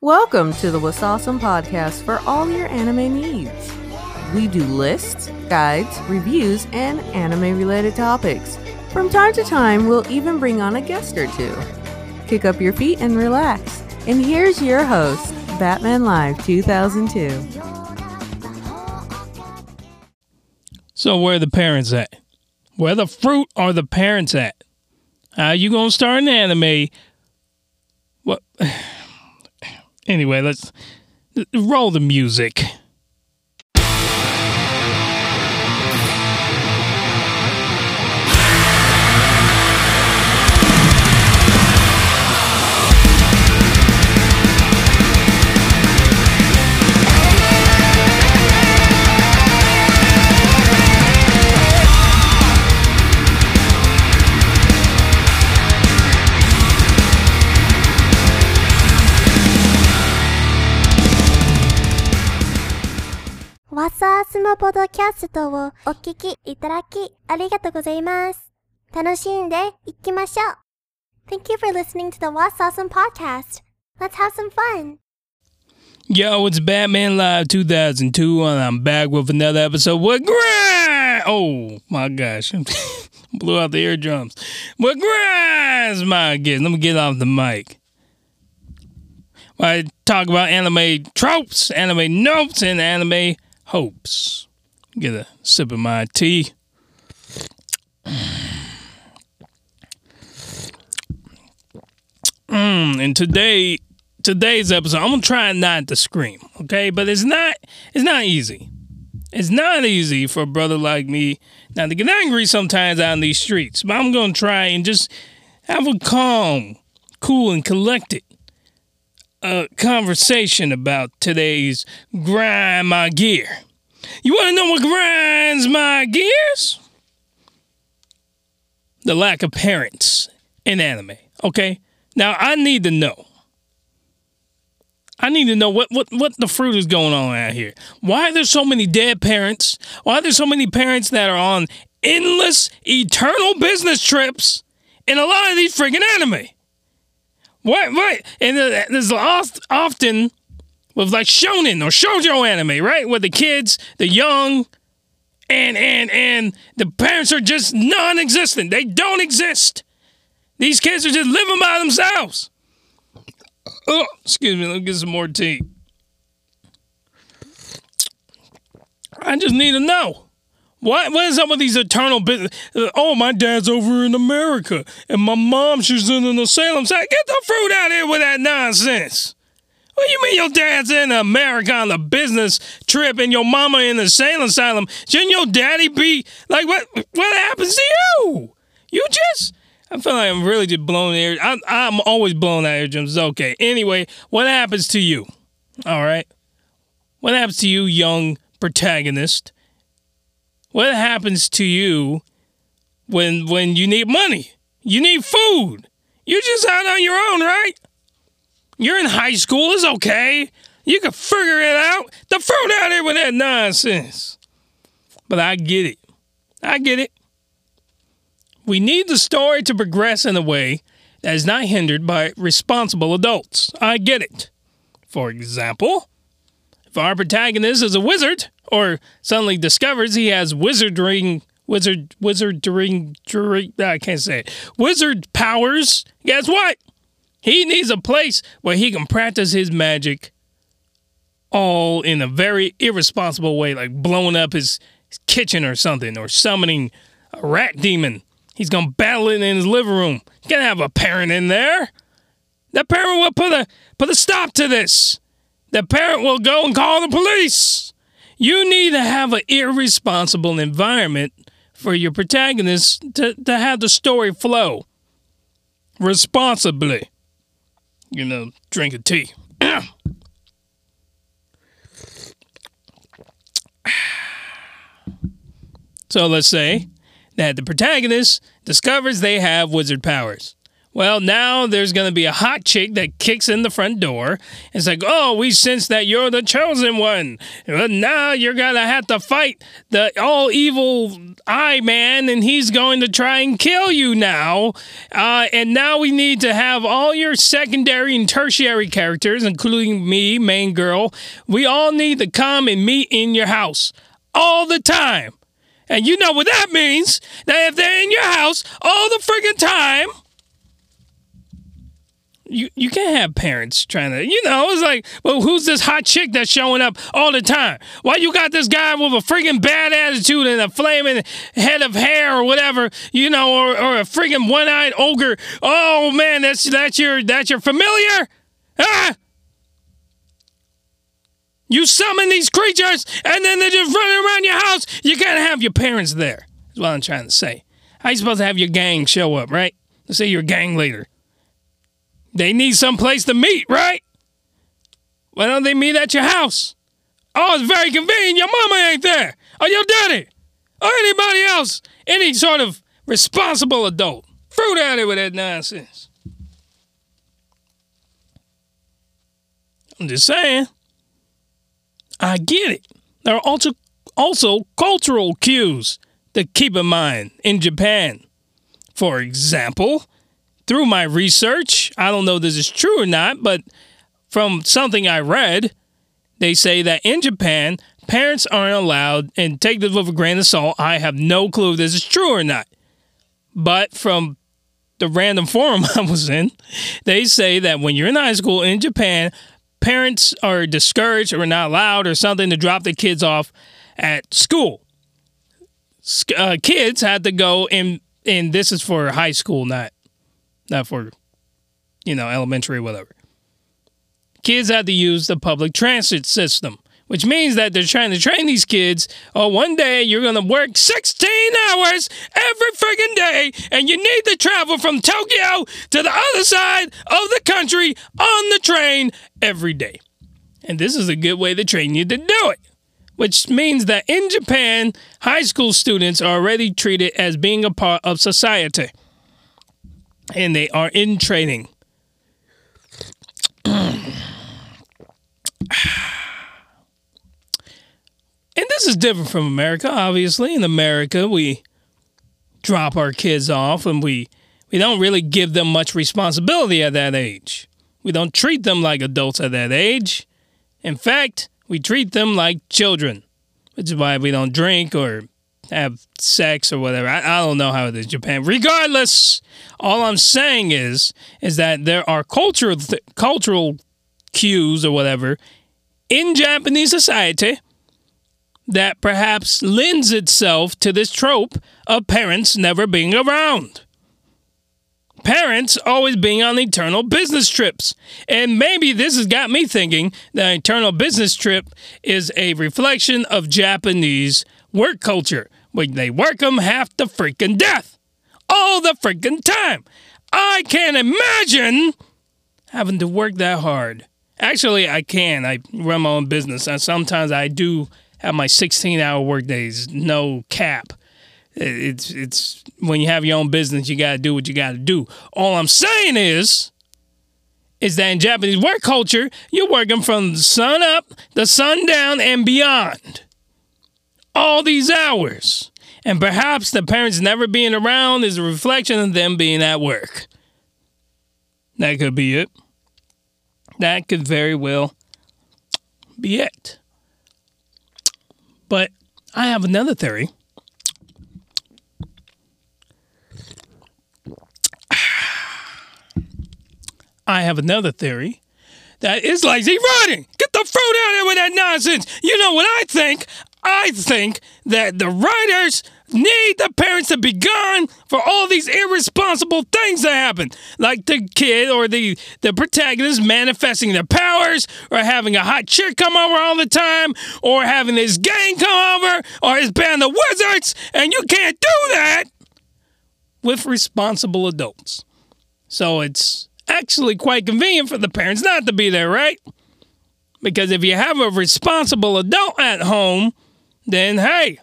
Welcome to the Wasawesome podcast for all your anime needs. We do lists, guides, reviews, and anime related topics. From time to time, we'll even bring on a guest or two. Kick up your feet and relax. And here's your host, Batman Live 2002. So where the parents at? Where the fruit are the parents at? How you gonna start an anime? What? Anyway, let's roll the music. ワサースモポドキャストをお聞きいただきありがとうございます。楽しんでいきましょう。Thank you for listening to the What's Awesome podcast. Let's have some fun. Yo, it's Batman Live 2002, and I'm back with another episode with Grind. Oh my gosh, blew out the eardrums. With Grind's my guest. Let me get off the mic. I talk about anime tropes, anime notes, and anime hopes. Get a sip of my tea. Mm, and today, today's episode, I'm gonna try not to scream, okay? But it's not, it's not easy. It's not easy for a brother like me not to get angry sometimes out in these streets. But I'm gonna try and just have a calm, cool, and collected uh, conversation about today's grind my gear. You want to know what grinds my gears? The lack of parents in anime. Okay, now I need to know. I need to know what, what, what the fruit is going on out here. Why are there so many dead parents? Why are there so many parents that are on endless, eternal business trips in a lot of these friggin' anime? What, what? And there's oft, often with like shonen or shoujo anime, right? Where the kids, the young, and and and the parents are just non-existent. They don't exist. These kids are just living by themselves. Oh, excuse me. Let me get some more tea. I just need to know. What, what is up with these eternal business? Uh, oh, my dad's over in America, and my mom, she's in the asylum. side. Get the fruit out here with that nonsense. What do you mean your dad's in America on a business trip and your mama in the Salem asylum? Shouldn't your daddy be like what? What happens to you? You just. I feel like I'm really just blowing the air. I'm, I'm always blowing out air. It's okay. Anyway, what happens to you? All right. What happens to you, young protagonist? What happens to you when when you need money? You need food. You're just out on your own, right? You're in high school. It's okay. You can figure it out. The fruit out here with that nonsense. But I get it. I get it. We need the story to progress in a way that is not hindered by responsible adults. I get it. For example, if our protagonist is a wizard, or suddenly discovers he has wizarding, wizard, wizarding, I can't say it, wizard powers, guess what? He needs a place where he can practice his magic all in a very irresponsible way, like blowing up his, kitchen or something, or summoning a rat demon. He's gonna battle it in his living room. Gotta have a parent in there. The parent will put a put a stop to this. The parent will go and call the police. You need to have an irresponsible environment for your protagonist to, to have the story flow responsibly. You know, drink a tea. so let's say that the protagonist discovers they have wizard powers. Well, now there's going to be a hot chick that kicks in the front door. It's like, oh, we sense that you're the chosen one. But now you're going to have to fight the all evil eye man, and he's going to try and kill you now. Uh, and now we need to have all your secondary and tertiary characters, including me, main girl. We all need to come and meet in your house all the time. And you know what that means? That if they're in your house all the friggin' time, you you can't have parents trying to you know it's like well who's this hot chick that's showing up all the time? Why you got this guy with a freaking bad attitude and a flaming head of hair or whatever you know or, or a freaking one-eyed ogre? Oh man that's that's your that's your familiar? Ah you summon these creatures and then they're just running around your house. You gotta have your parents there is what i'm trying to say. How you supposed to have your gang show up right? Let's say you're a gang leader they need some place to meet, right? Why don't they meet at your house? Oh, it's very convenient. Your mama ain't there. Or your daddy. Or anybody else. Any sort of responsible adult. Fruit at it with that nonsense. I'm just saying. I get it. There are also also cultural cues to keep in mind in Japan. For example, through my research, I don't know if this is true or not, but from something I read, they say that in Japan, parents aren't allowed, and take this with a grain of salt, I have no clue if this is true or not. But from the random forum I was in, they say that when you're in high school in Japan, parents are discouraged or not allowed or something to drop the kids off at school. Uh, kids had to go in, and this is for high school, not not for, you know, elementary, whatever. Kids have to use the public transit system, which means that they're trying to train these kids. Oh, one day you're going to work 16 hours every friggin' day, and you need to travel from Tokyo to the other side of the country on the train every day. And this is a good way to train you to do it which means that in Japan, high school students are already treated as being a part of society and they are in training. and this is different from America, obviously. In America, we drop our kids off and we we don't really give them much responsibility at that age. We don't treat them like adults at that age. In fact, we treat them like children, which is why we don't drink or have sex or whatever. I, I don't know how it is Japan. Regardless, all I'm saying is is that there are cultural th- cultural cues or whatever in Japanese society that perhaps lends itself to this trope of parents never being around. Parents always being on eternal business trips. And maybe this has got me thinking that eternal business trip is a reflection of Japanese work culture when they work them half to freaking death. All the freaking time. I can't imagine having to work that hard. Actually, I can. I run my own business. And sometimes I do have my 16 hour work days, no cap. It's, it's when you have your own business, you got to do what you got to do. All I'm saying is, is that in Japanese work culture, you're working from the sun up, the sun down, and beyond all these hours. And perhaps the parents never being around is a reflection of them being at work. That could be it. That could very well be it. But I have another theory. I have another theory that is lazy writing. Get the fruit out of here with that nonsense. You know what I think? I think that the writers need the parents to be gone for all these irresponsible things that happen. Like the kid or the, the protagonist manifesting their powers, or having a hot chick come over all the time, or having his gang come over, or his band of wizards, and you can't do that with responsible adults. So it's actually quite convenient for the parents not to be there, right? Because if you have a responsible adult at home, then hey,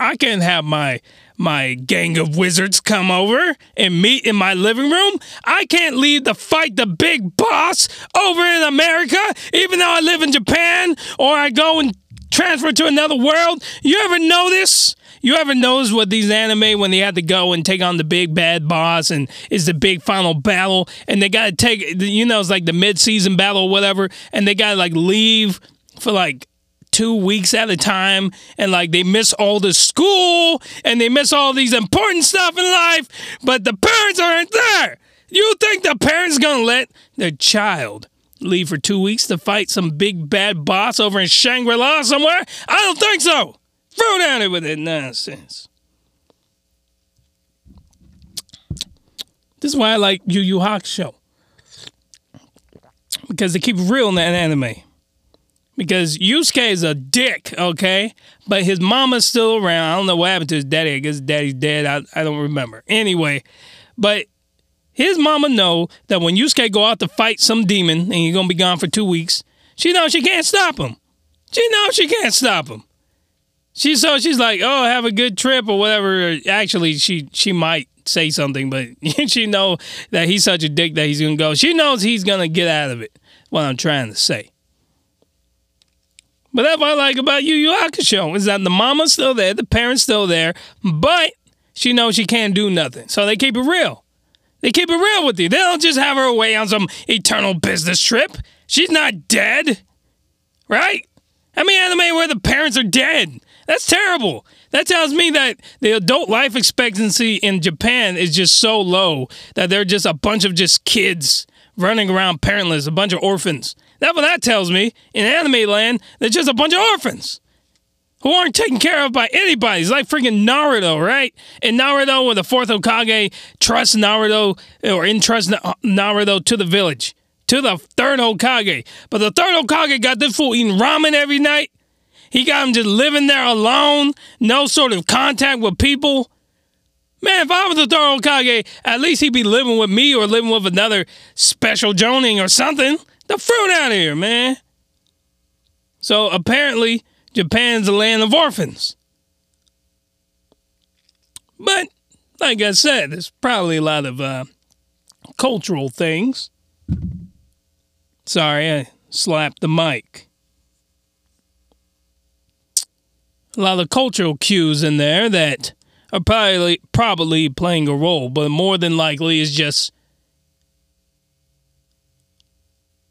I can have my my gang of wizards come over and meet in my living room. I can't leave to fight the big boss over in America, even though I live in Japan or I go and transfer to another world. You ever notice? You ever notice what these anime when they had to go and take on the big bad boss and is the big final battle and they got to take you know it's like the mid season battle or whatever and they got to like leave for like two weeks at a time and like they miss all the school and they miss all these important stuff in life, but the parents aren't there. You think the parents gonna let their child leave for two weeks to fight some big bad boss over in Shangri-La somewhere? I don't think so. Throw down it with that nonsense. This is why I like Yu Yu Hakusho. Because they keep real in that anime because Yusuke is a dick, okay? But his mama's still around. I don't know what happened to his daddy. I guess daddy's dead. I, I don't remember. Anyway, but his mama know that when Yusuke go out to fight some demon and he's gonna be gone for two weeks, she knows she can't stop him. She knows she can't stop him. She so she's like, oh, have a good trip or whatever. Actually, she she might say something, but she know that he's such a dick that he's gonna go. She knows he's gonna get out of it. What I'm trying to say. But that's what I like about Yu Yu Hakusho is that the mama's still there, the parents still there, but she knows she can't do nothing. So they keep it real. They keep it real with you. They don't just have her away on some eternal business trip. She's not dead, right? I mean, anime where the parents are dead. That's terrible. That tells me that the adult life expectancy in Japan is just so low that they're just a bunch of just kids running around parentless, a bunch of orphans. That's what that tells me. In anime land, they're just a bunch of orphans who aren't taken care of by anybody. It's like freaking Naruto, right? In Naruto, where the fourth Hokage trusts Naruto or entrusts Naruto to the village, to the third Hokage. But the third Hokage got this fool eating ramen every night. He got him just living there alone, no sort of contact with people. Man, if I was the third Hokage, at least he'd be living with me or living with another special Jonin or something. The fruit out of here, man. So apparently, Japan's a land of orphans. But like I said, there's probably a lot of uh, cultural things. Sorry, I slapped the mic. A lot of cultural cues in there that are probably probably playing a role, but more than likely is just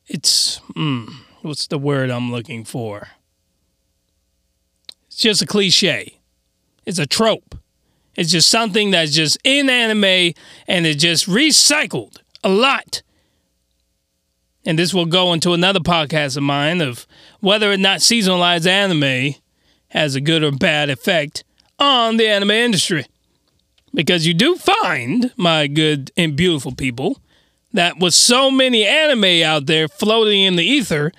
it's mm, what's the word I'm looking for? It's just a cliche. It's a trope. It's just something that's just in anime and it's just recycled a lot. And this will go into another podcast of mine of whether or not seasonalized anime has a good or bad effect on the anime industry. Because you do find, my good and beautiful people, that with so many anime out there floating in the ether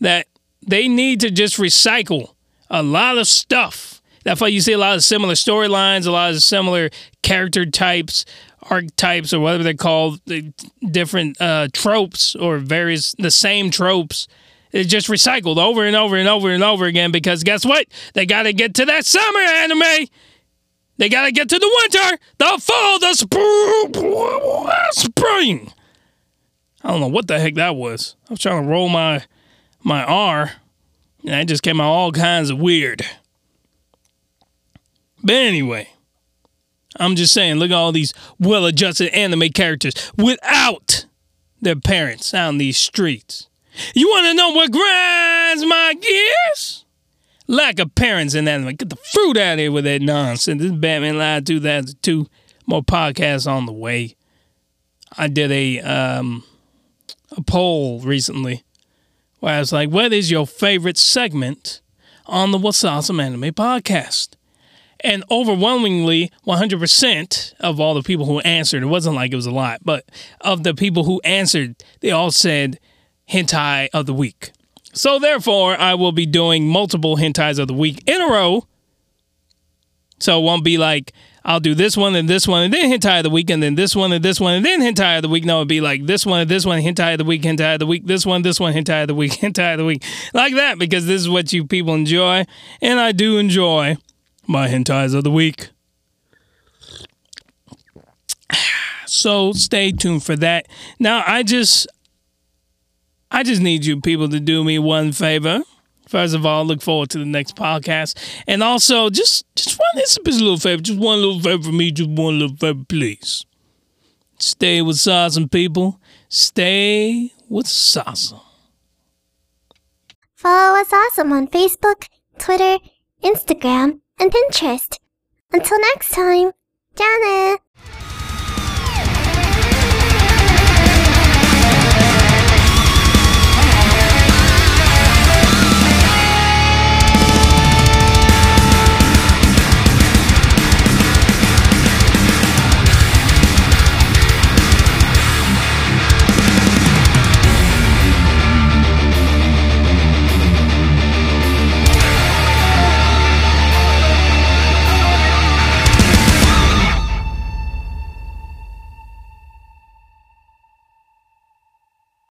that they need to just recycle a lot of stuff. That's why you see a lot of similar storylines, a lot of similar character types, archetypes, or whatever they're called, the different uh, tropes or various the same tropes. It's just recycled over and over and over and over again because guess what? They got to get to that summer anime. They got to get to the winter, the fall, the spring. I don't know what the heck that was. I was trying to roll my my R, and it just came out all kinds of weird. But anyway, I'm just saying, look at all these well-adjusted anime characters without their parents in these streets. You want to know what grinds my gears? Lack of parents in anime. Get the fruit out of here with that nonsense. This is Batman Live 2002. More podcasts on the way. I did a um, a poll recently where I was like, what is your favorite segment on the What's Awesome Anime podcast? And overwhelmingly, 100% of all the people who answered, it wasn't like it was a lot, but of the people who answered, they all said hentai of the week. So therefore, I will be doing multiple hentais of the week in a row. So it won't be like I'll do this one and this one and then hentai of the week and then this one and this one and then hentai of the week. No, it'd be like this one and this one hentai of the week, hentai of the week, this one, this one hentai of the week, hentai of the week, like that because this is what you people enjoy, and I do enjoy my hentais of the week. So stay tuned for that. Now I just I just need you people to do me one favor. First of all, look forward to the next podcast. And also just just one just a little favor. Just one little favor for me, just one little favor, please. Stay with Sawsome people. Stay with Sawsome. Follow us awesome on Facebook, Twitter, Instagram, and Pinterest. Until next time, Janet!